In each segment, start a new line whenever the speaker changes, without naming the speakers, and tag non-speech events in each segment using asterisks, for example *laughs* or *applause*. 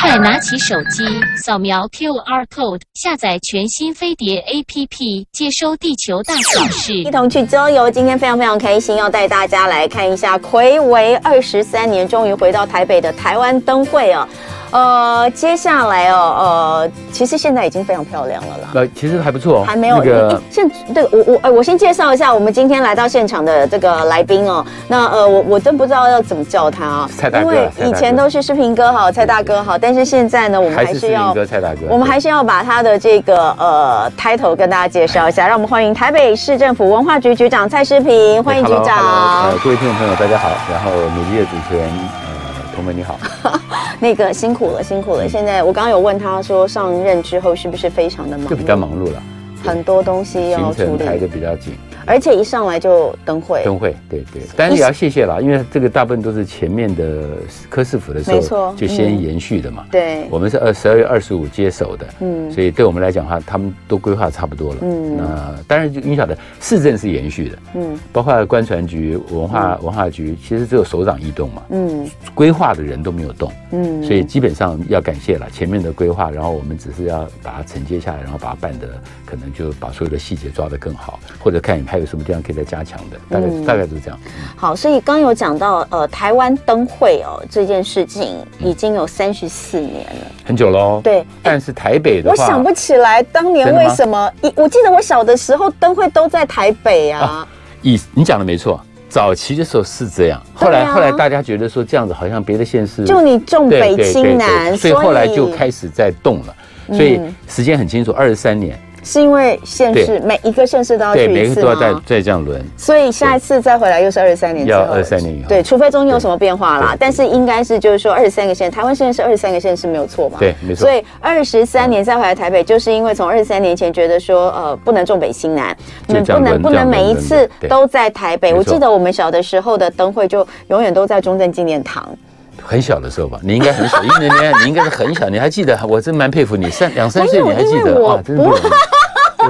快拿起手机，扫描 QR code，下载全新飞碟 APP，接收地球大小事，
一同去郊游。今天非常非常开心，要带大家来看一下睽违二十三年，终于回到台北的台湾灯会哦。呃，接下来哦，呃，其实现在已经非常漂亮了啦。
呃，其实还不错，
还没有。那个现对我我呃，我先介绍一下我们今天来到现场的这个来宾哦。那呃，我我真不知道要怎么叫他啊，
蔡大哥。
因为以前都是视频哥好，蔡大哥好，但是现在呢，我们还是要
哥蔡大哥，
我们还是要把他的这个呃 title 跟大家介绍一下。让我们欢迎台北市政府文化局局长蔡世平，欢迎局长。
呃，各位听众朋友大家好，然后美丽的主持人。同门你好，*laughs*
那个辛苦了，辛苦了。现在我刚刚有问他说，上任之后是不是非常的忙？
就比较忙碌了，
很多东西要处理，
排的比较紧。
而且一上来就灯会，
灯会，对对，但是也要谢谢啦，因为这个大部分都是前面的科市府的时候，就先延续的嘛。
对，
我们是二十二月二十五接手的，嗯，所以对我们来讲的话，他们都规划差不多了。嗯，那当然就你晓得，市政是延续的，嗯，包括观船局、文化文化局，其实只有首长异动嘛，嗯，规划的人都没有动，嗯，所以基本上要感谢了前面的规划，然后我们只是要把它承接下来，然后把它办的可能就把所有的细节抓得更好，或者看。还有什么地方可以再加强的？大概、嗯、大概就是这样。
好，所以刚有讲到呃，台湾灯会哦这件事情已经有三十四年了，
很久喽。
对，
但是台北的话，
我想不起来当年为什么。一我记得我小的时候灯会都在台北啊。啊
以你讲的没错，早期的时候是这样，后来、啊、后来大家觉得说这样子好像别的县市
就你重北轻南，
所以后来就开始在动了。所以时间很清楚，二十三年。
是因为县市每一个县市都要去一次吗？
对，每个都要再再这样轮。
所以下一次再回来又是二十三年之后。
要二十三年以后。
对，除非中间有什么变化啦。但是应该是就是说二十三个县，台湾现在是二十三个县市没有错嘛？
对，没错。
所以二十三年再回来台北，就是因为从二十三年前觉得说呃不能重北轻南，你们不能不能每一次都在台北。我记得我们小的时候的灯会就永远都在中正纪念堂。
很小的时候吧，你应该很小，一零年你应该是很小，你还记得？我真蛮佩服你，三两三岁你还记得啊？真的。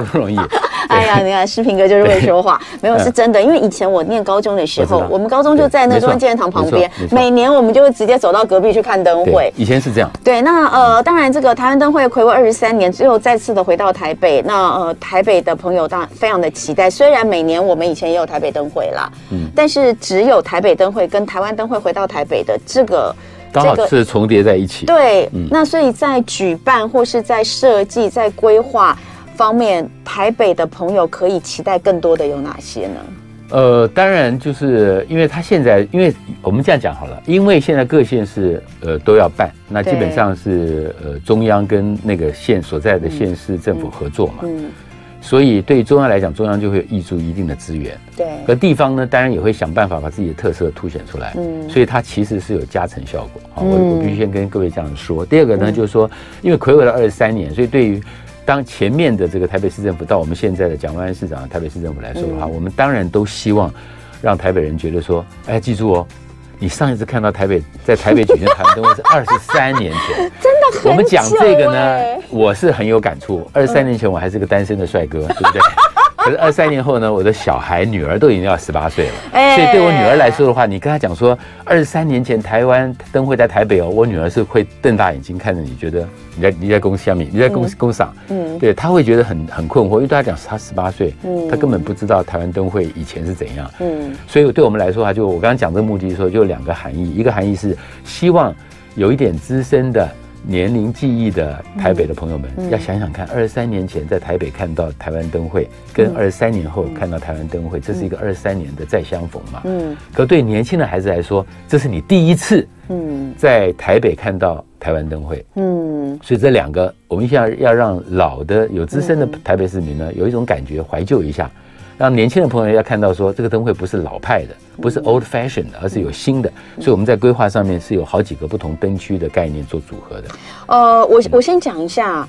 不容易。*laughs*
哎呀，你看世平哥就是会说话，没有是真的。因为以前我念高中的时候，我们高中就在那中央纪念堂旁边，每年我们就会直接走到隔壁去看灯会。
以前是这样。对，
那呃，当然这个台湾灯会睽违二十三年最后再次的回到台北，那呃，台北的朋友当然非常的期待。虽然每年我们以前也有台北灯会啦，嗯，但是只有台北灯会跟台湾灯会回到台北的这个，
刚好是重叠在一起。
对，那所以在举办或是在设计、在规划。方面，台北的朋友可以期待更多的有哪些呢？
呃，当然就是因为他现在，因为我们这样讲好了，因为现在各县市呃都要办，那基本上是呃中央跟那个县所在的县市政府合作嘛，嗯，所以对于中央来讲，中央就会挹注一定的资源，
对，
而地方呢，当然也会想办法把自己的特色凸显出来，嗯，所以它其实是有加成效果。啊，我我必须先跟各位这样说。第二个呢，就是说，因为睽违了二十三年，所以对于当前面的这个台北市政府到我们现在的蒋万安市长、台北市政府来说的话，我们当然都希望让台北人觉得说，哎，记住哦，你上一次看到台北在台北举行台湾灯会是 *laughs* 二十三年前，
真的。
我们讲这个呢，我是很有感触。二十三年前我还是个单身的帅哥，对不对？可是二三年后呢，我的小孩女儿都已经要十八岁了，所以对我女儿来说的话，你跟她讲说二十三年前台湾灯会在台北哦，我女儿是会瞪大眼睛看着你，觉得你在你在公司下面，你在公司公赏，嗯，对，她会觉得很很困惑，因为对她讲她十八岁，嗯，她根本不知道台湾灯会以前是怎样，嗯，所以对我们来说啊，就我刚刚讲这个目的的时候，就有两个含义，一个含义是希望有一点资深的。年龄记忆的台北的朋友们，要想想看，二十三年前在台北看到台湾灯会，跟二十三年后看到台湾灯会，这是一个二十三年的再相逢嘛。嗯。可对年轻的孩子来说，这是你第一次，嗯，在台北看到台湾灯会。嗯。所以这两个，我们现在要让老的有资深的台北市民呢，有一种感觉，怀旧一下。让年轻的朋友要看到说，这个灯会不是老派的，不是 old fashion 的，而是有新的。所以我们在规划上面是有好几个不同灯区的概念做组合的。
呃，我我先讲一下，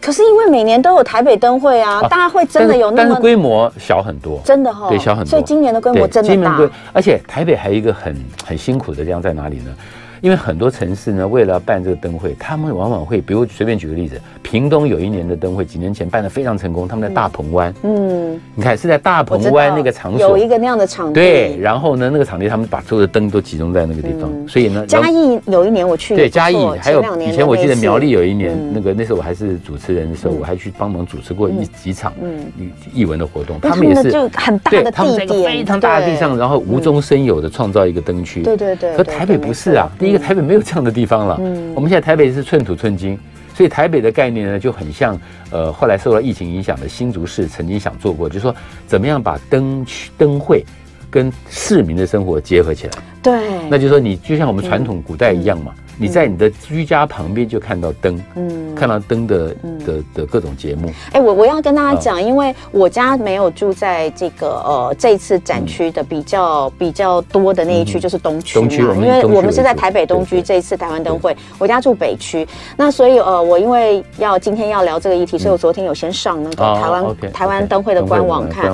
可是因为每年都有台北灯会啊，大家会真的有那么，
但是规模小很多，
真的哈，
对，小很多。
所以今年的规模真的大。
而且台北还有一个很很辛苦的地方在哪里呢？因为很多城市呢，为了办这个灯会，他们往往会，比如随便举个例子，屏东有一年的灯会，几年前办的非常成功，他们在大鹏湾，嗯，你看是在大鹏湾那个场所，
有一个那样的场地，
对，然后呢，那个场地他们把所有的灯都集中在那个地方，嗯、所以呢，
嘉义有一年我去，
对，嘉义还有以前我记得苗栗有一年，嗯、那个那时候我还是主持人的时候，嗯、我还去帮忙主持过一几场嗯。艺文的活动，他们也是
就很大的地点，
非常大的地上，然后无中生有的创造一个灯区，
对对对，
可台北不是啊，第一个台北没有这样的地方了，嗯，我们现在台北是寸土寸金。所以台北的概念呢，就很像，呃，后来受到疫情影响的新竹市曾经想做过，就是说怎么样把灯区灯会跟市民的生活结合起来。
对，
那就是说你就像我们传统古代一样嘛。你在你的居家旁边就看到灯，嗯，看到灯的的的各种节目。
哎，我我要跟大家讲，因为我家没有住在这个呃这次展区的比较比较多的那一区，就是东区嘛。东区，因为我们是在台北东区这一次台湾灯会，我家住北区。那所以呃，我因为要今天要聊这个议题，所以我昨天有先上那个台湾台湾灯会的官网看。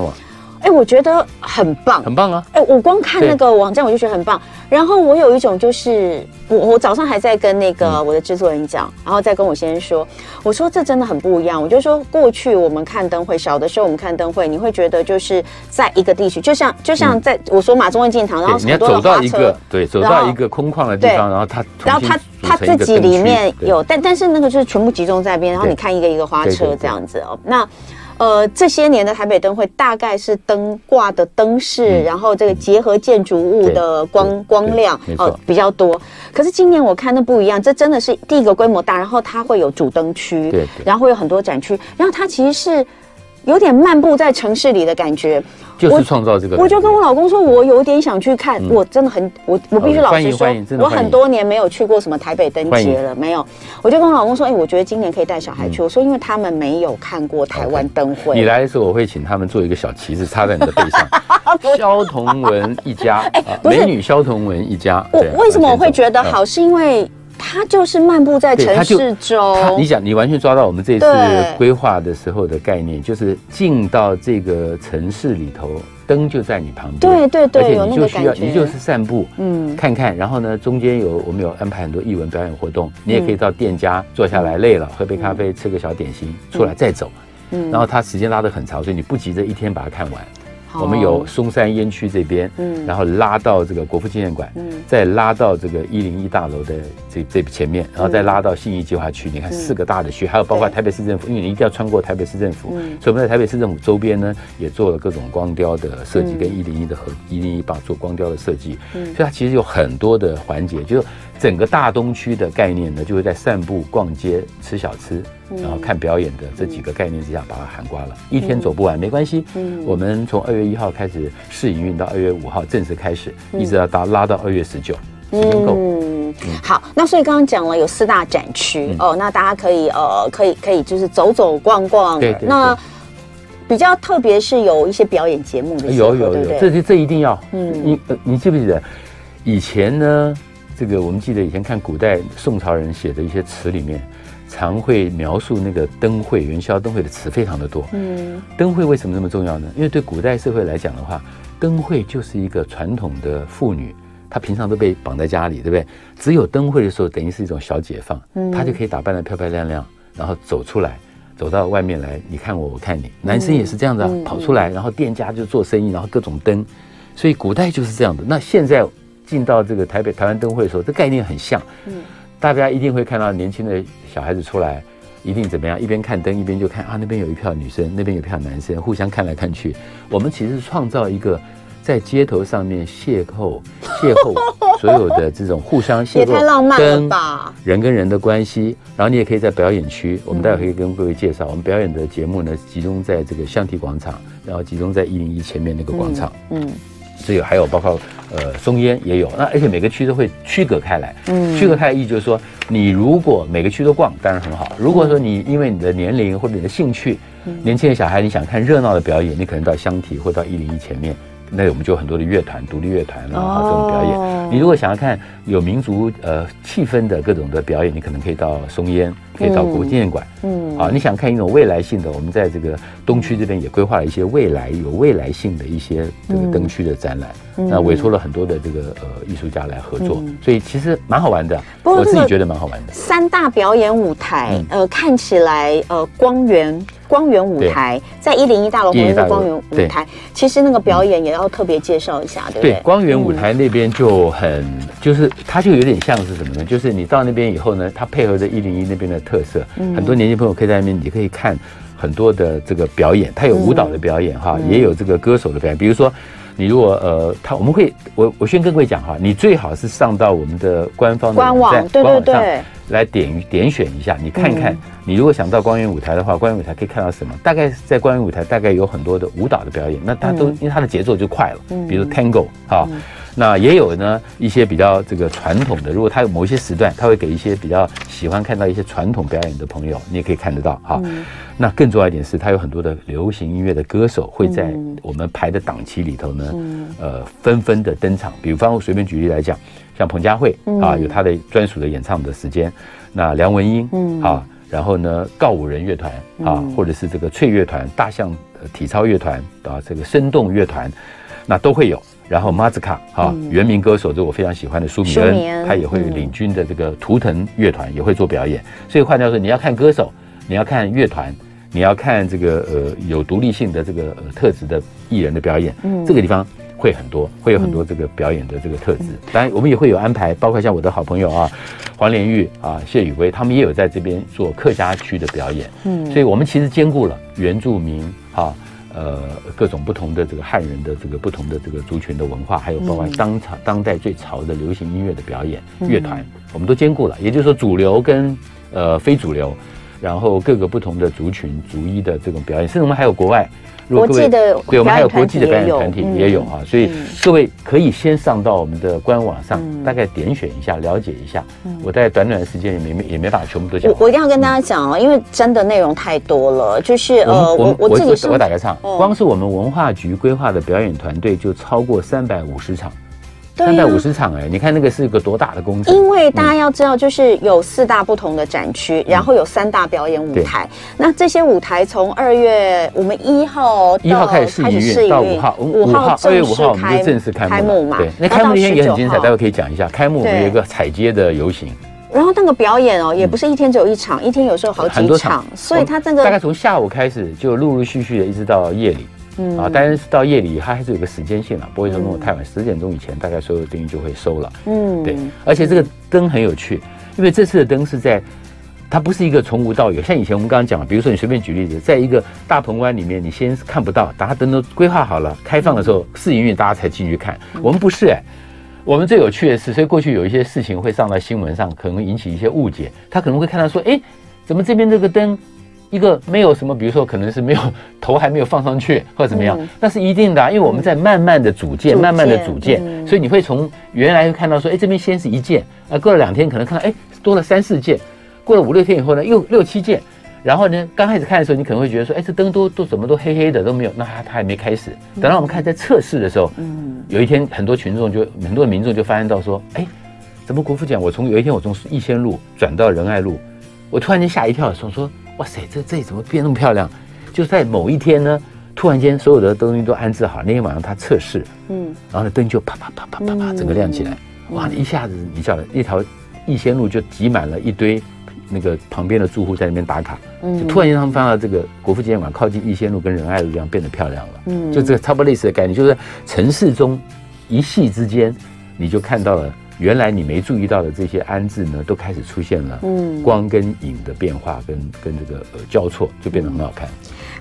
哎，我觉得很棒，
很棒啊！
哎，我光看那个网站我就觉得很棒。然后我有一种就是，我我早上还在跟那个我的制作人讲，然后再跟我先生说，我说这真的很不一样。我就说过去我们看灯会，小的时候我们看灯会，你会觉得就是在一个地区，就像就像在我说马中正纪念堂，然后很多的花车，
对，走到一个空旷的地方，然后他
然后他他自己里面有，但但是那个就是全部集中在那边，然后你看一个一个花车这样子哦，那。呃，这些年的台北灯会大概是灯挂的灯饰，然后这个结合建筑物的光光亮呃比较多。可是今年我看的不一样，这真的是第一个规模大，然后它会有主灯区，对。然后会有很多展区，然后它其实是有点漫步在城市里的感觉。
就是创造这个，
我就跟我老公说，我有点想去看。我真的很，我我必须老实说，我很多年没有去过什么台北灯节了，没有。我就跟我老公说，哎，我觉得今年可以带小孩去。我说，因为他们没有看过台湾灯会。
你来的时候，我会请他们做一个小旗子插在你的背上，*laughs* 萧彤雯一家，美女萧彤雯一家。
我为什么我会觉得好？是因为。它就是漫步在城市中。
你想，你完全抓到我们这次规划的时候的概念，就是进到这个城市里头，灯就在你旁边。
对对对，
而且你就需要，你就是散步，嗯，看看。然后呢，中间有我们有安排很多艺文表演活动，你也可以到店家坐下来，累了喝杯咖啡，吃个小点心，出来再走。嗯，然后它时间拉得很长，所以你不急着一天把它看完。我们有松山烟区这边，嗯，然后拉到这个国父纪念馆，嗯，再拉到这个一零一大楼的这这前面，然后再拉到信义计划区。你看四个大的区，还有包括台北市政府，因为你一定要穿过台北市政府，所以我们在台北市政府周边呢，也做了各种光雕的设计，跟一零一的和一零一把做光雕的设计。嗯，所以它其实有很多的环节，就整个大东区的概念呢，就会在散步、逛街、吃小吃。然后看表演的这几个概念之下，把它涵盖了。一天走不完没关系，嗯，我们从二月一号开始试营运，到二月五号正式开始，一直要到拉到二月十九，时间够。嗯，
好，那所以刚刚讲了有四大展区哦，那大家可以呃，可以可以就是走走逛逛。对，那比较特别是有一些表演节目的，
有有有，这这一定要。嗯，你你记不记得以前呢？这个我们记得以前看古代宋朝人写的一些词里面。常会描述那个灯会、元宵灯会的词非常的多。嗯，灯会为什么那么重要呢？因为对古代社会来讲的话，灯会就是一个传统的妇女，她平常都被绑在家里，对不对？只有灯会的时候，等于是一种小解放，她就可以打扮得漂漂亮亮，然后走出来，走到外面来，你看我，我看你。男生也是这样子啊，跑出来，然后店家就做生意，然后各种灯，所以古代就是这样的。那现在进到这个台北台湾灯会的时候，这概念很像。嗯。大家一定会看到年轻的小孩子出来，一定怎么样？一边看灯一边就看啊，那边有一票女生，那边有一票男生，互相看来看去。我们其实是创造一个在街头上面邂逅、邂逅所有的这种互相邂逅，
也太浪漫了吧！
人跟人的关系，然后你也可以在表演区，我们待会可以跟各位介绍，我们表演的节目呢，集中在这个象体广场，然后集中在一零一前面那个广场，嗯。嗯这有还有包括呃松烟也有，那而且每个区都会区隔开来，嗯，区隔开来意义就是说，你如果每个区都逛，当然很好。如果说你因为你的年龄或者你的兴趣，年轻的小孩你想看热闹的表演，你可能到香缇或到一零一前面，那我们就有很多的乐团、独立乐团啊这种表演。你如果想要看有民族呃气氛的各种的表演，你可能可以到松烟，可以到国父纪念馆。嗯，啊，你想看一种未来性的，我们在这个东区这边也规划了一些未来有未来性的一些这个灯区的展览。嗯、那委托了很多的这个呃艺术家来合作，嗯、所以其实蛮好玩的。我自己觉得蛮好玩的。
三大表演舞台，嗯、呃，看起来呃光源。光源舞台在一零一大楼旁边的光源舞台，其实那个表演也要特别介绍一下，对不对？
对，光源舞台那边就很，就是它就有点像是什么呢？就是你到那边以后呢，它配合着一零一那边的特色，很多年轻朋友可以在那边，你可以看很多的这个表演，它有舞蹈的表演哈，也有这个歌手的表演。比如说，你如果呃，他我们会，我我先跟各位讲哈，你最好是上到我们的官方的
官网，对对对。
来点点选一下，你看一看，你如果想到光源舞台的话，光源舞台可以看到什么？大概在光源舞台，大概有很多的舞蹈的表演，那它都因为它的节奏就快了，比如 Tango 哈，那也有呢一些比较这个传统的，如果他有某一些时段，他会给一些比较喜欢看到一些传统表演的朋友，你也可以看得到哈。那更重要一点是，他有很多的流行音乐的歌手会在我们排的档期里头呢，呃，纷纷的登场。比方我随便举例来讲。像彭佳慧啊，有他的专属的演唱的时间。那梁文音啊，然后呢，告五人乐团啊，或者是这个翠乐团、大象体操乐团啊，这个生动乐团，那都会有。然后马兹卡哈，原名歌手，这我非常喜欢的舒米恩，他也会领军的这个图腾乐团也会做表演。所以换句话说，你要看歌手，你要看乐团，你要看这个呃有独立性的这个呃特质的艺人的表演，这个地方。会很多，会有很多这个表演的这个特质。当然，我们也会有安排，包括像我的好朋友啊，黄连玉啊、谢宇威，他们也有在这边做客家区的表演。嗯，所以我们其实兼顾了原住民啊，呃，各种不同的这个汉人的这个不同的这个族群的文化，还有包括当朝当代最潮的流行音乐的表演乐团，我们都兼顾了。也就是说，主流跟呃非主流，然后各个不同的族群逐一的这种表演，甚至我们还有国外。国际的对，我们还有国际的表演团体也有啊，所以各位可以先上到我们的官网上，大概点选一下，了解一下。我在短短的时间也没也没办法全部都讲。
我我一定要跟大家讲哦，因为真的内容太多了，就是呃，我我自己
我打个岔，光是我们文化局规划的表演团队就超过三百五十场。三百五十场哎，你看那个是一个多大的工程？
因为大家要知道，就是有四大不同的展区，然后有三大表演舞台。那这些舞台从二月我们一号
一号开始试营运，到五号五号二月五号我们就正式开幕嘛。对，那开幕那天也很精彩，待会可以讲一下。开幕我们有一个彩街的游行，
然后那个表演哦，也不是一天只有一场，一天有时候好几场，所以它这个
大概从下午开始就陆陆续续的一直到夜里。嗯啊，当然是到夜里，它还是有个时间性了，不会说弄得太晚。十点钟以前，大概所有灯就会收了。嗯，对。而且这个灯很有趣，因为这次的灯是在，它不是一个从无到有。像以前我们刚刚讲，比如说你随便举例子，在一个大鹏湾里面，你先看不到，等它灯都规划好了，开放的时候试营运，大家才进去看。我们不是哎，我们最有趣的是，所以过去有一些事情会上到新闻上，可能会引起一些误解。他可能会看到说，哎，怎么这边这个灯？一个没有什么，比如说可能是没有头还没有放上去，或者怎么样，那是一定的，因为我们在慢慢的组建，慢慢的组建，所以你会从原来会看到说，哎，这边先是一件，啊，过了两天可能看到，哎，多了三四件，过了五六天以后呢，又六七件，然后呢，刚开始看的时候，你可能会觉得说，哎，这灯都都怎么都黑黑的都没有，那它它还没开始。等到我们看在测试的时候，嗯，有一天很多群众就很多民众就发现到说，哎，怎么国父讲，我从有一天我从逸仙路转到仁爱路，我突然间吓一跳，说说。哇塞，这这里怎么变那么漂亮？就在某一天呢，突然间所有的东西都安置好。那天晚上他测试，嗯，然后呢灯就啪啪啪啪啪啪整个亮起来，哇！一下子你晓得，一条逸仙路就挤满了一堆那个旁边的住户在那边打卡，嗯，就突然间他们发现这个国父纪念馆靠近逸仙路跟仁爱路一样变得漂亮了，嗯，就这个差不多类似的概念，就是城市中一夕之间你就看到了。原来你没注意到的这些安置呢，都开始出现了，嗯，光跟影的变化跟跟这个呃交错，就变得很好看。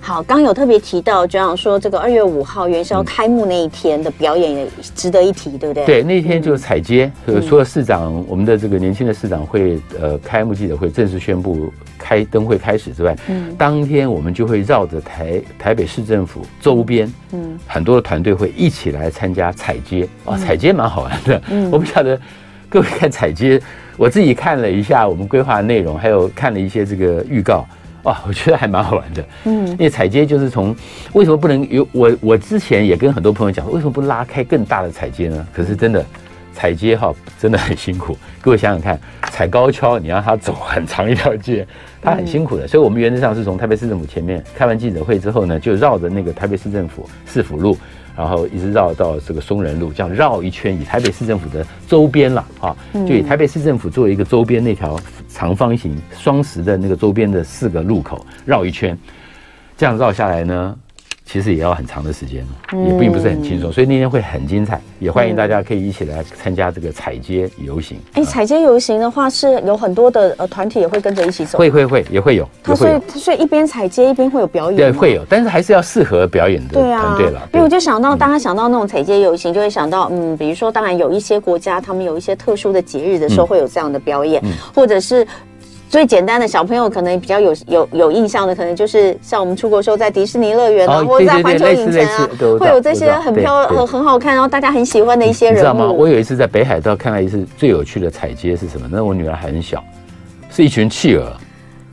好，刚有特别提到，就像说这个二月五号元宵开幕那一天的表演也值得一提，对不对？
对，那天就是彩街，呃，除了市长，我们的这个年轻的市长会呃开幕记者会正式宣布开灯会开始之外，嗯，当天我们就会绕着台台北市政府周边，嗯，很多的团队会一起来参加彩街。啊，彩街蛮好玩的，嗯，我不晓得。各位看彩街，我自己看了一下我们规划的内容，还有看了一些这个预告，哇，我觉得还蛮好玩的。嗯，因为踩街就是从为什么不能有我？我之前也跟很多朋友讲，为什么不拉开更大的踩街呢？可是真的。踩街哈真的很辛苦，各位想想看，踩高跷你让他走很长一条街，他很辛苦的。所以我们原则上是从台北市政府前面开完记者会之后呢，就绕着那个台北市政府市府路，然后一直绕到这个松仁路，这样绕一圈，以台北市政府的周边了啊，就以台北市政府作为一个周边那条长方形双十的那个周边的四个路口绕一圈，这样绕下来呢。其实也要很长的时间，也并不是很轻松，所以那天会很精彩，也欢迎大家可以一起来参加这个踩街游行。
哎，踩街游行的话，是有很多的呃团体也会跟着一起走，
会会会也会有。
他所以所以一边踩街一边会有表演，
对，会有，但是还是要适合表演的团队了。
因为我就想到，大家想到那种踩街游行，就会想到嗯，比如说，当然有一些国家，他们有一些特殊的节日的时候会有这样的表演，或者是。最简单的小朋友可能比较有有有印象的，可能就是像我们出国时候在迪士尼乐园啊，或者在环球影城啊，会有这些很漂很很好看，然后大家很喜欢的一些人物。你知道吗？
我有一次在北海道看到一次最有趣的彩街是什么？那我女儿还很小，是一群企鹅。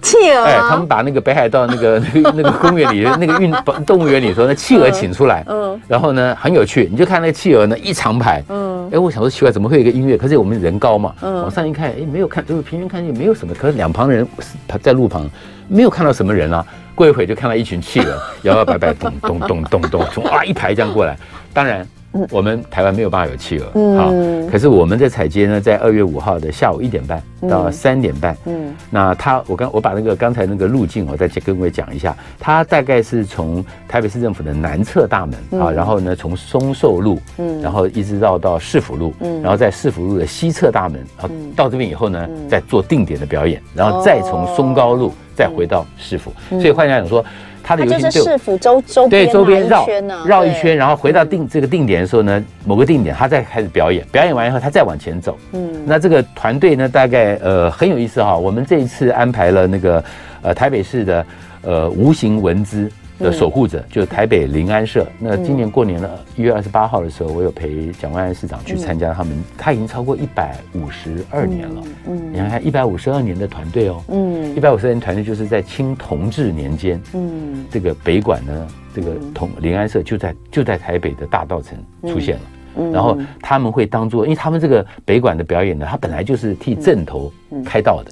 企鹅，哎，
他们把那个北海道那个 *laughs* 那个那个公园里的那个运动物园里头那企鹅请出来，嗯，然后呢很有趣，你就看那个企鹅呢一长排，嗯，哎，我想说奇怪，怎么会有一个音乐？可是我们人高嘛，嗯，往上一看，哎，没有看，就是平均看也没有什么，可是两旁人他在路旁没有看到什么人啊。过一会就看到一群企鹅 *laughs* 摇摇摆摆，咚咚咚咚咚，从哇一排这样过来，当然。我们台湾没有办法有企鹅，嗯，可是我们在踩街呢，在二月五号的下午一点半到三点半，嗯，那他我刚我把那个刚才那个路径，我再跟各位讲一下，它大概是从台北市政府的南侧大门啊，然后呢从松寿路，嗯，然后一直绕到市府路，嗯，然后在市府路的西侧大门，然后到这边以后呢，再做定点的表演，然后再从松高路再回到市府，所以换句话讲说。
它的游行就是市府周周边
对周边绕绕一圈，然后回到定这个定点的时候呢，某个定点他再开始表演，表演完以后他再往前走。嗯，那这个团队呢，大概呃很有意思哈。我们这一次安排了那个呃台北市的呃无形文资。的守护者就是台北临安社。那今年过年的一月二十八号的时候，我有陪蒋万安市长去参加他们，他已经超过一百五十二年了。嗯，你看看一百五十二年的团队哦。嗯，一百五十二年团队就是在清同治年间。嗯，这个北馆呢，这个同临安社就在就在台北的大稻城出现了。嗯，然后他们会当做，因为他们这个北管的表演呢，他本来就是替正头开道的。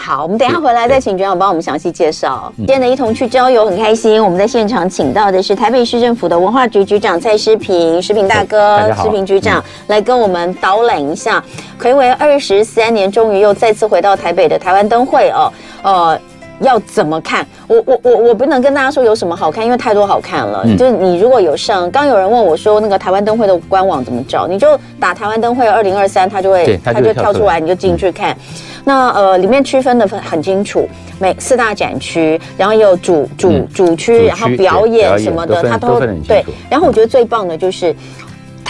好，我们等一下回来再请局长帮我们详细介绍。今天的一同去郊游很开心，我们在现场请到的是台北市政府的文化局局长蔡诗平，诗平大哥，诗平局长来跟我们导览一下，魁违二十三年，终于又再次回到台北的台湾灯会哦，呃。要怎么看？我我我我不能跟大家说有什么好看，因为太多好看了。嗯、就是你如果有上，刚有人问我说那个台湾灯会的官网怎么找，你就打台湾灯会二零二三，它就会它就，跳出来，你就进去看。嗯、那呃，里面区分的很清楚，每四大展区，然后也有主主主区，然后表演什么的，它都对。然后我觉得最棒的就是。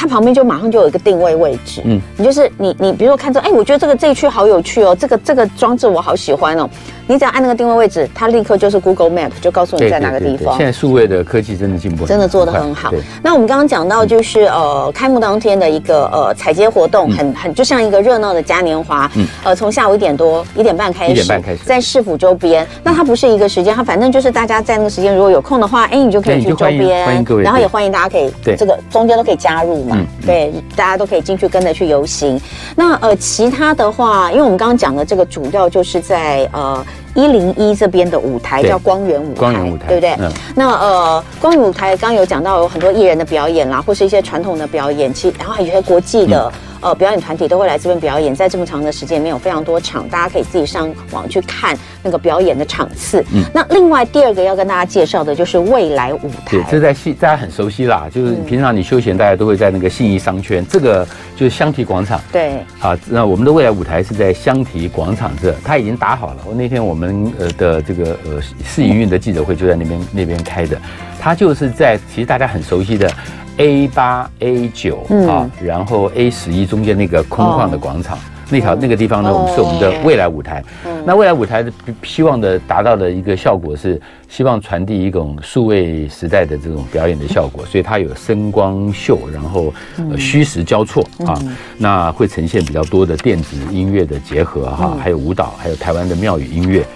它旁边就马上就有一个定位位置，嗯，你就是你你比如说看这，哎，我觉得这个这一区好有趣哦，这个这个装置我好喜欢哦，你只要按那个定位位置，它立刻就是 Google Map 就告诉你在哪个地方。
现在数位的科技真的进步，
真的做得很好。那我们刚刚讲到就是呃开幕当天的一个呃彩街活动，很很就像一个热闹的嘉年华，嗯，呃从下午一点多一点半开始，一点半开始。在市府周边。那它不是一个时间，它反正就是大家在那个时间如果有空的话，哎，你就可以去周边，欢迎各位，然后也欢迎大家可以对。这个中间都可以加入嘛，对。大家都可以进去跟着去游行。那呃，其他的话，因为我们刚刚讲的这个主要就是在呃一零一这边的舞台叫光源舞台，光源舞台，对不对？嗯。那呃，光源舞台刚刚有讲到有很多艺人的表演啦，或是一些传统的表演，其然后还有一些国际的。嗯呃，表演团体都会来这边表演，在这么长的时间里面有非常多场，大家可以自己上网去看那个表演的场次。嗯，那另外第二个要跟大家介绍的就是未来舞台，
对，这在戏大家很熟悉啦，就是平常你休闲，大家都会在那个信义商圈，这个就是香缇广场。
对，
好，那我们的未来舞台是在香缇广场这，它已经打好了。我那天我们呃的这个呃试营运的记者会就在那边那边开的，它就是在其实大家很熟悉的。A 八 A 九啊，然后 A 十一中间那个空旷的广场，那条那个地方呢，我们是我们的未来舞台。那未来舞台的希望的达到的一个效果是，希望传递一种数位时代的这种表演的效果，*laughs* 所以它有声光秀，然后虚实交错啊，那会呈现比较多的电子音乐的结合哈，还有舞蹈，还有台湾的庙宇音乐。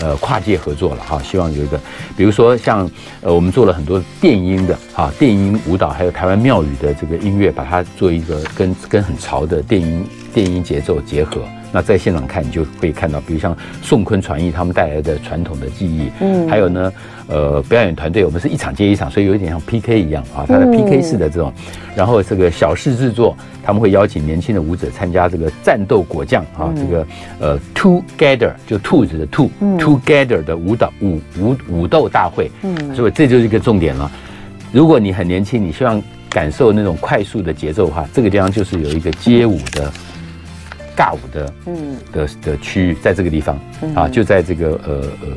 呃跨界合作了哈，希望有一个，比如说像呃我们做了很多电音的哈，电音舞蹈，还有台湾庙宇的这个音乐，把它做一个跟跟很潮的电音电音节奏结合。那在现场看，你就会看到，比如像宋坤传艺他们带来的传统的技艺，嗯，还有呢，呃，表演团队我们是一场接一场，所以有一点像 PK 一样啊，它的 PK 式的这种，然后这个小试制作，他们会邀请年轻的舞者参加这个战斗果酱啊，这个呃 Together 就兔子的兔，Together 的舞蹈舞舞舞斗大会，嗯，所以这就是一个重点了。如果你很年轻，你希望感受那种快速的节奏的话，这个地方就是有一个街舞的。尬舞的，嗯，的的区域在这个地方啊，就在这个呃呃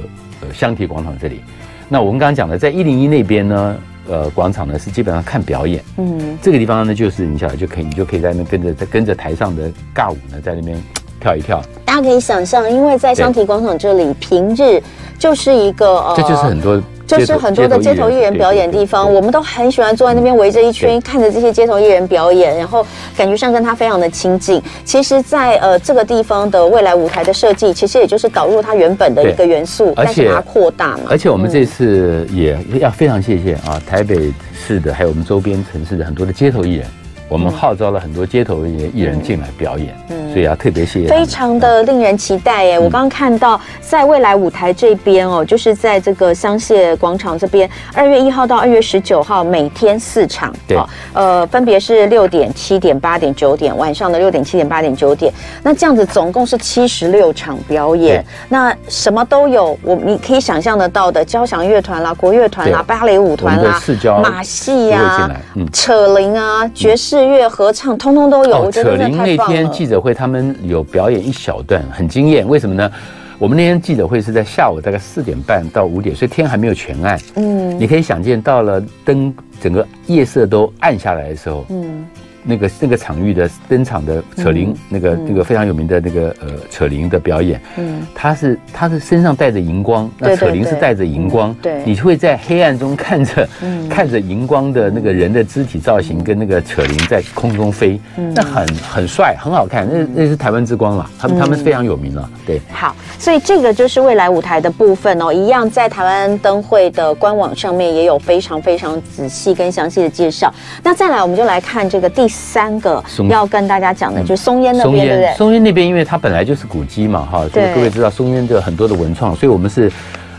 呃香缇广场这里。那我们刚刚讲的，在一零一那边呢，呃，广场呢是基本上看表演，嗯，这个地方呢就是你晓得就可以，你就可以在那跟着在跟着台上的尬舞呢，在那边跳一跳。
大家可以想象，因为在香缇广场这里，平日就是一个呃，
这就是很多。
就是很多的街头艺人表演的地方，我们都很喜欢坐在那边围着一圈，看着这些街头艺人表演，然后感觉上跟他非常的亲近。其实在，在呃这个地方的未来舞台的设计，其实也就是导入它原本的一个元素，但是把它扩大嘛。
而且我们这次也要非常谢谢啊，台北市的还有我们周边城市的很多的街头艺人。我们号召了很多街头艺人艺人进来表演，嗯，所以要特别谢谢，
非常的令人期待耶！我刚刚看到在未来舞台这边哦，就是在这个香榭广场这边，二月一号到二月十九号每天四场，
对，
呃，分别是六点、七点、八点、九点，晚上的六点、七点、八点、九点，那这样子总共是七十六场表演，那什么都有，我你可以想象得到的，交响乐团啦、国乐团啦、芭蕾舞团啦、马戏呀、扯铃啊、爵士。日月合唱，通通都有。哦，
扯铃那天记者会，他们有表演一小段，很惊艳。为什么呢？我们那天记者会是在下午大概四点半到五点，所以天还没有全暗。嗯，你可以想见，到了灯整个夜色都暗下来的时候，嗯。那个那个场域的登场的扯铃，嗯、那个那个非常有名的那个呃扯铃的表演，嗯，他是他是身上带着荧光，那扯铃是带着荧光，对，对，对，你会在黑暗中看着，嗯、看着荧光的那个人的肢体造型跟那个扯铃在空中飞，嗯、那很很帅，很好看，那那是台湾之光了，他们他们是非常有名了，对。
好，所以这个就是未来舞台的部分哦，一样在台湾灯会的官网上面也有非常非常仔细跟详细的介绍。那再来，我们就来看这个第。三个要跟大家讲的，就是松烟那边，对不对？
松烟那边，因为它本来就是古迹嘛，哈，所以各位知道松烟的很多的文创，所以我们是。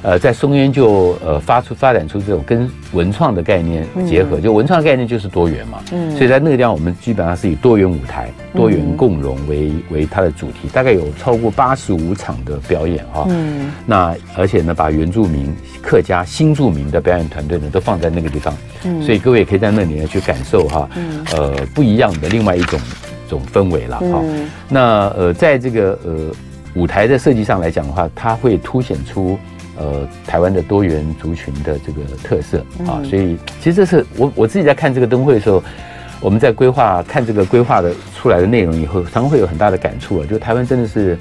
呃，在松烟就呃发出发展出这种跟文创的概念结合，就文创的概念就是多元嘛，嗯，所以在那个地方我们基本上是以多元舞台、多元共融为为它的主题，大概有超过八十五场的表演哈，嗯，那而且呢，把原住民、客家、新住民的表演团队呢都放在那个地方，嗯，所以各位也可以在那里呢去感受哈，呃，不一样的另外一种种氛围了哈，那呃，在这个呃舞台的设计上来讲的话，它会凸显出。呃，台湾的多元族群的这个特色啊，所以其实这是我我自己在看这个灯会的时候，我们在规划看这个规划的出来的内容以后，常常会有很大的感触啊，就台湾真的是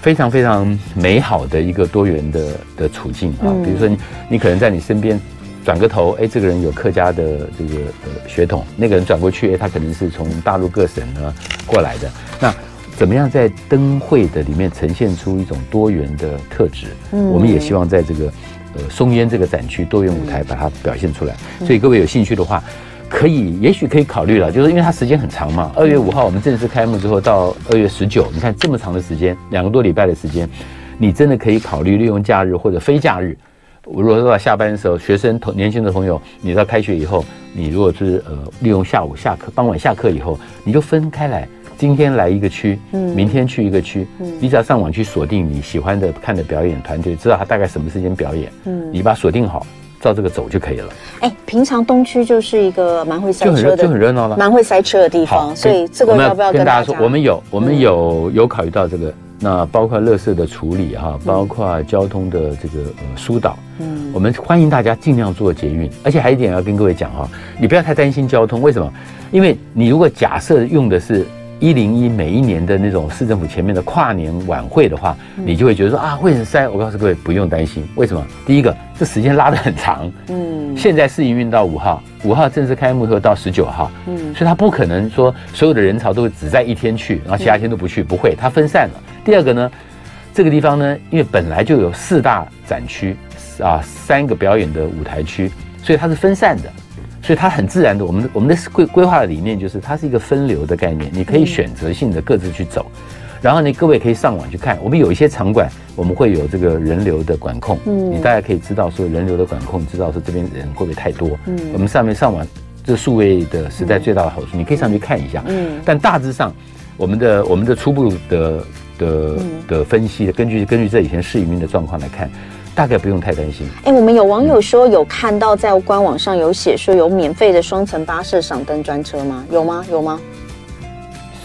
非常非常美好的一个多元的的处境啊。比如说你你可能在你身边转个头，哎，这个人有客家的这个呃血统，那个人转过去，哎，他可能是从大陆各省呢过来的，那。怎么样在灯会的里面呈现出一种多元的特质？嗯，我们也希望在这个呃松烟这个展区多元舞台把它表现出来。所以各位有兴趣的话，可以也许可以考虑了，就是因为它时间很长嘛。二月五号我们正式开幕之后到二月十九，你看这么长的时间，两个多礼拜的时间，你真的可以考虑利用假日或者非假日。如果说到下班的时候，学生同年轻的朋友，你到开学以后，你如果是呃利用下午下课、傍晚下课以后，你就分开来。今天来一个区，嗯，明天去一个区，嗯，你只要上网去锁定你喜欢的看的表演团队，知道他大概什么时间表演，嗯，你把它锁定好，照这个走就可以了。哎，平常东区就是一个蛮会塞车的，就很热闹了，蛮会塞车的地方，所以这个要不要跟大家说？我们有，我们有有考虑到这个，那包括垃圾的处理哈，包括交通的这个呃疏导，嗯，我们欢迎大家尽量做捷运，而且还有一点要跟各位讲哈，你不要太担心交通，为什么？因为你如果假设用的是。一零一每一年的那种市政府前面的跨年晚会的话，你就会觉得说啊会很塞。我告诉各位不用担心，为什么？第一个，这时间拉得很长，嗯，现在试营运到五号，五号正式开幕后到十九号，嗯，所以它不可能说所有的人潮都只在一天去，然后其他天都不去，不会，它分散了。第二个呢，这个地方呢，因为本来就有四大展区啊，三个表演的舞台区，所以它是分散的，所以它很自然的，我们我们的规规划的理念就是它是一个分流的概念，你可以选择性的各自去走。然后呢，各位可以上网去看，我们有一些场馆，我们会有这个人流的管控，嗯，你大家可以知道说人流的管控，知道说这边人会不会太多，嗯，我们上面上网，这数位的时代最大的好处，你可以上去看一下，嗯，但大致上，我们的我们的初步的的的分析，根据根据这以前试营运的状况来看，大概不用太担心。
哎，我们有网友说有看到在官网上有写说有免费的双层巴士赏灯专车吗？有吗？有吗？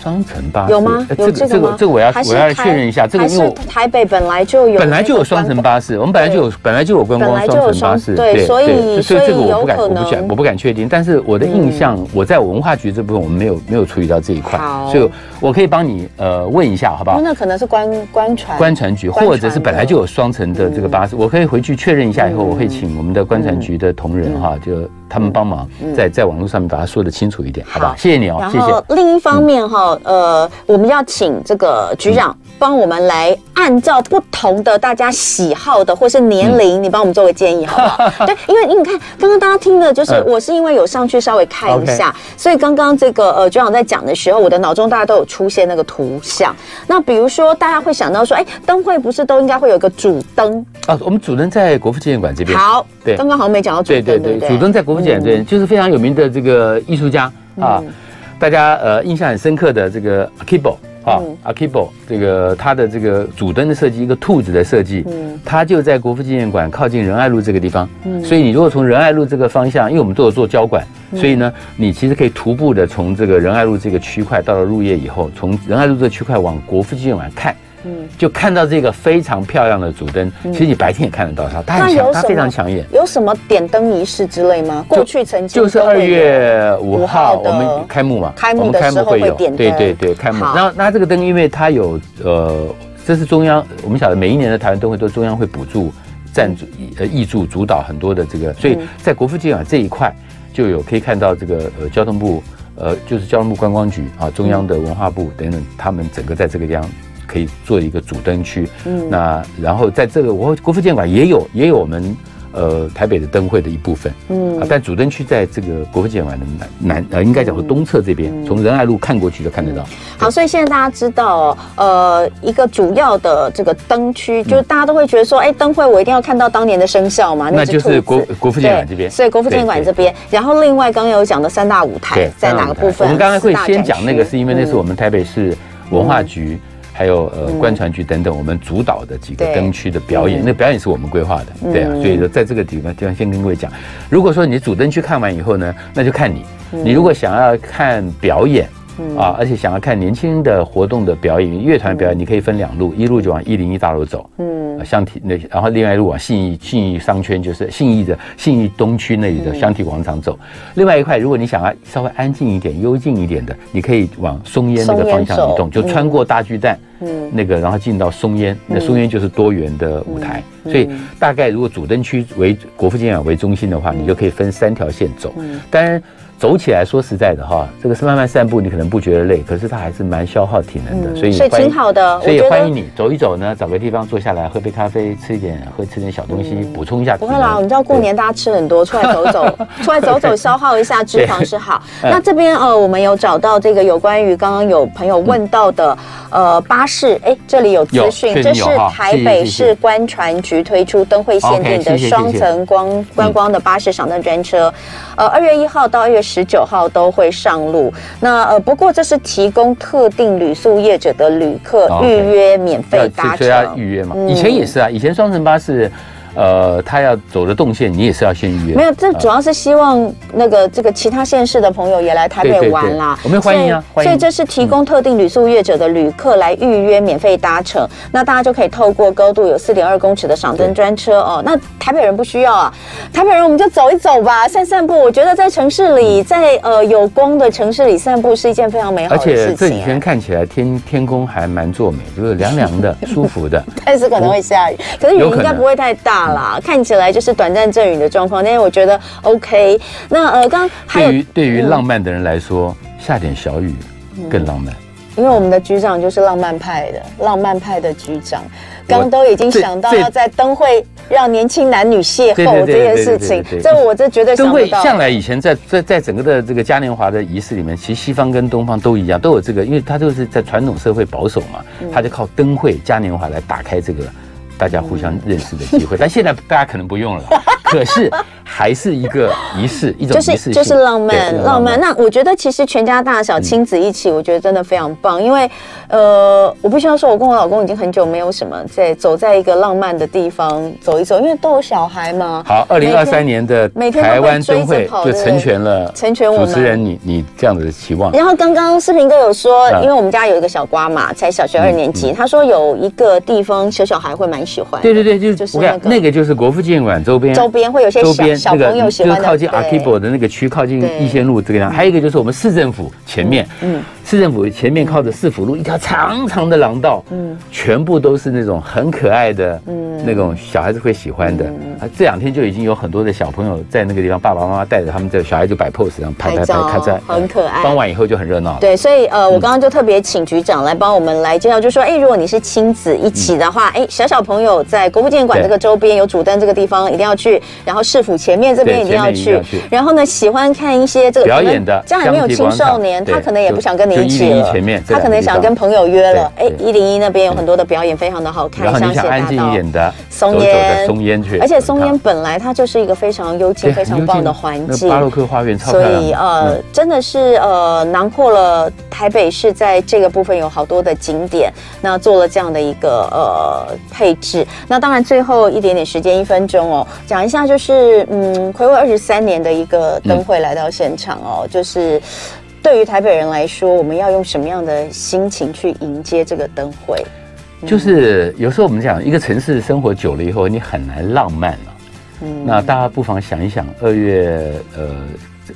双层巴士
有吗？有这个吗？
这个这个我要我要确认一下。这个因为
台北本来就有，
本来就有双层巴士，我们本来就有本来就有观光双层巴士，
对，所以
所以这个我不敢我不敢我不敢确定。但是我的印象，我在文化局这部分我们没有没有处理到这一块，所以我可以帮你呃问一下，好不好？
那可能是观观船
观船局，或者是本来就有双层的这个巴士，我可以回去确认一下，以后我会请我们的观船局的同仁哈，就。他们帮忙在在网络上面把它说的清楚一点，好吧？谢谢你哦，谢谢。然后
另一方面哈，呃，我们要请这个局长帮我们来按照不同的大家喜好的或是年龄，你帮我们做个建议，好不好？*laughs* 对，因为你看刚刚大家听的就是我是因为有上去稍微看一下，所以刚刚这个呃局长在讲的时候，我的脑中大家都有出现那个图像。那比如说大家会想到说，哎，灯会不是都应该会有一个主灯
啊？我们主灯在国父纪念馆这边。
好，对，刚刚好像没讲到主灯，对对对，
主灯在国父。对，就是非常有名的这个艺术家啊，大家呃印象很深刻的这个 Akibo 啊，Akibo 这个它的这个主灯的设计，一个兔子的设计，嗯，他就在国父纪念馆靠近仁爱路这个地方，嗯，所以你如果从仁爱路这个方向，因为我们都有做交管，所以呢，你其实可以徒步的从这个仁爱路这个区块到了入夜以后，从仁爱路这个区块往国父纪念馆看。嗯，就看到这个非常漂亮的主灯，其实你白天也看得到它，它很强，它非常抢眼。
有什么点灯仪式之类吗？过去曾经
就是二月五号我们开幕嘛，
开幕的时候会有，
对对对，开幕。然后那这个灯，因为它有呃，这是中央，我们晓得每一年的台湾灯会都中央会补助、赞助、呃益助、主导很多的这个，所以在国父纪念馆这一块就有可以看到这个呃交通部呃就是交通部观光局啊，中央的文化部等等，他们整个在这个地方。可以做一个主灯区，嗯，那然后在这个我国父纪念馆也有也有我们呃台北的灯会的一部分，嗯，但主灯区在这个国父纪念馆的南南呃应该讲说东侧这边，从仁爱路看过去就看得到。
好，所以现在大家知道，呃，一个主要的这个灯区，就是大家都会觉得说，哎，灯会我一定要看到当年的生肖嘛，
那就是国国父纪念馆这边，
所以国父纪念馆这边，然后另外刚刚有讲的三大舞台在哪个部分？
我们刚才会先讲那个，是因为那是我们台北市文化局。还有呃，观船局等等，我们主导的几个灯区的表演，那表演是我们规划的，对啊，所以说在这个地方地方先跟各位讲，如果说你主灯区看完以后呢，那就看你，你如果想要看表演。啊，而且想要看年轻的活动的表演，乐团表演，你可以分两路，一路就往一零一大楼走，嗯，香体那，然后另外一路往信义信义商圈，就是信义的信义东区那里的香体广场走。另外一块，如果你想要稍微安静一点、幽静一点的，你可以往松烟那个方向移动，就穿过大巨蛋，嗯，那个然后进到松烟，那松烟就是多元的舞台。所以大概如果主灯区为国父纪念馆为中心的话，你就可以分三条线走。当然。走起来，说实在的哈，这个是慢慢散步，你可能不觉得累，可是它还是蛮消耗体能的，所以
所以挺好的。
所以欢迎你走一走呢，找个地方坐下来，喝杯咖啡，吃一点，喝吃点小东西，补充一下。
不会啦，你知道过年大家吃很多，出来走走，出来走走，消耗一下脂肪是好。*laughs* 那这边呃，我们有找到这个有关于刚刚有朋友问到的呃巴士，哎，这里有资讯，这是台北市观船局推出灯会限定的双层光观光的巴士赏灯专车，呃，二月一号到二月十九号都会上路。那呃，不过这是提供特定旅宿业者的旅客预约免费搭车，
要预约嘛？以前也是啊，以前双层巴士。呃，他要走的动线，你也是要先预约。
没有，这主要是希望那个这个其他县市的朋友也来台北玩啦。
我们欢迎啊，欢迎。
所以这是提供特定旅宿业者的旅客来预约免费搭乘，那大家就可以透过高度有四点二公尺的赏灯专车哦。那台北人不需要啊，台北人我们就走一走吧，散散步。我觉得在城市里，在呃有光的城市里散步是一件非常美好的事情。
而且这几天看起来天天空还蛮作美，就是凉凉的、*laughs* 舒服的。
但是可能会下雨，可是雨应该不会太大。啦，看起来就是短暂阵雨的状况，但是我觉得 OK。那呃，刚还有
对于对于浪漫的人来说，下点小雨更浪漫。
因为我们的局长就是浪漫派的，浪漫派的局长，刚都已经想到要在灯会让年轻男女邂逅这件事情，这我这绝对想不到。
灯会向来以前在在在整个的这个嘉年华的仪式里面，其实西方跟东方都一样，都有这个，因为他就是在传统社会保守嘛，他就靠灯会嘉年华来打开这个大家互相认识的机会。但现在大家可能不用了，*laughs* 可是。还是一个仪式，*laughs* 一种仪式
就是就是浪漫，浪漫。那我觉得其实全家大小亲子一起，我觉得真的非常棒。因为呃，我不需要说，我跟我老公已经很久没有什么在走在一个浪漫的地方走一走，因为都有小孩嘛。
好，二零二三年的台湾灯会就成全了，成全我们主持人你你这样子的期望。
然后刚刚世平哥有说，因为我们家有一个小瓜嘛，才小学二年级，他说有一个地方小小孩会蛮喜欢。
对对对，就就是那个那个就是国父纪念馆周边，
周边会有些小。小朋友喜欢
就是靠近 Akibo 的那个区，靠近逸仙路这个样。还有一个就是我们市政府前面，嗯，市政府前面靠着市府路一条长长的廊道，嗯，全部都是那种很可爱的，嗯，那种小孩子会喜欢的。啊，这两天就已经有很多的小朋友在那个地方，爸爸妈妈带着他们这小孩就摆 pose，然后拍拍拍，拍
很可爱。
傍晚以后就很热闹。
对，所以呃，我刚刚就特别请局长来帮我们来介绍，就说，哎，如果你是亲子一起的话，哎，小小朋友在国父纪念馆这个周边有主灯这个地方一定要去，然后市府前面这边一定要。去，然后呢，喜欢看一些这个
表演的，
家里没有青少年，他可能也不想跟你一起了。
前面，
他可能想跟朋友约了。哎，一零一那边有很多的表演，非常的好看。
像想安静一点的，
松烟，
松烟去。
而且松烟本来它就是一个非常幽静、非常棒的环境。
巴洛克花园超
所以呃，真的是呃，囊括了台北市在这个部分有好多的景点，那做了这样的一个呃配置。那当然最后一点点时间，一分钟哦，讲一下就是嗯，暌违二十三年的一个。灯会来到现场哦，就是对于台北人来说，我们要用什么样的心情去迎接这个灯会？
就是有时候我们讲，一个城市生活久了以后，你很难浪漫了。嗯，那大家不妨想一想，二月呃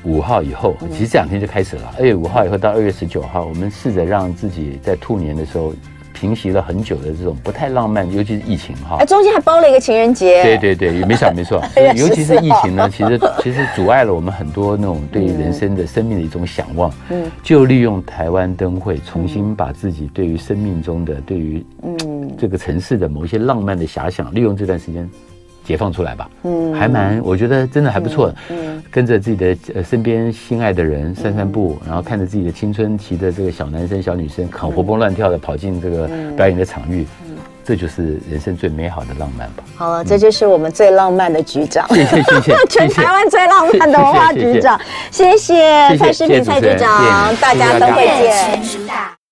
五号以后，其实这两天就开始了。二月五号以后到二月十九号，我们试着让自己在兔年的时候。平息了很久的这种不太浪漫，尤其是疫情哈。
中间还包了一个情人节。
对对对，没错 *laughs* 没错。尤其是疫情呢，其实其实阻碍了我们很多那种对于人生的生命的一种想望。嗯。就利用台湾灯会，重新把自己对于生命中的、对于嗯这个城市的某一些浪漫的遐想，利用这段时间。解放出来吧，嗯，还蛮，我觉得真的还不错，嗯，跟着自己的呃身边心爱的人散散步，然后看着自己的青春期的这个小男生小女生，很活蹦乱跳的跑进这个表演的场域，嗯，这就是人生最美好的浪漫吧。好了，这就是我们最浪漫的局长，谢谢谢谢，*laughs* 全台湾最浪漫的文化局长，谢谢蔡世平蔡局长，大家都会见。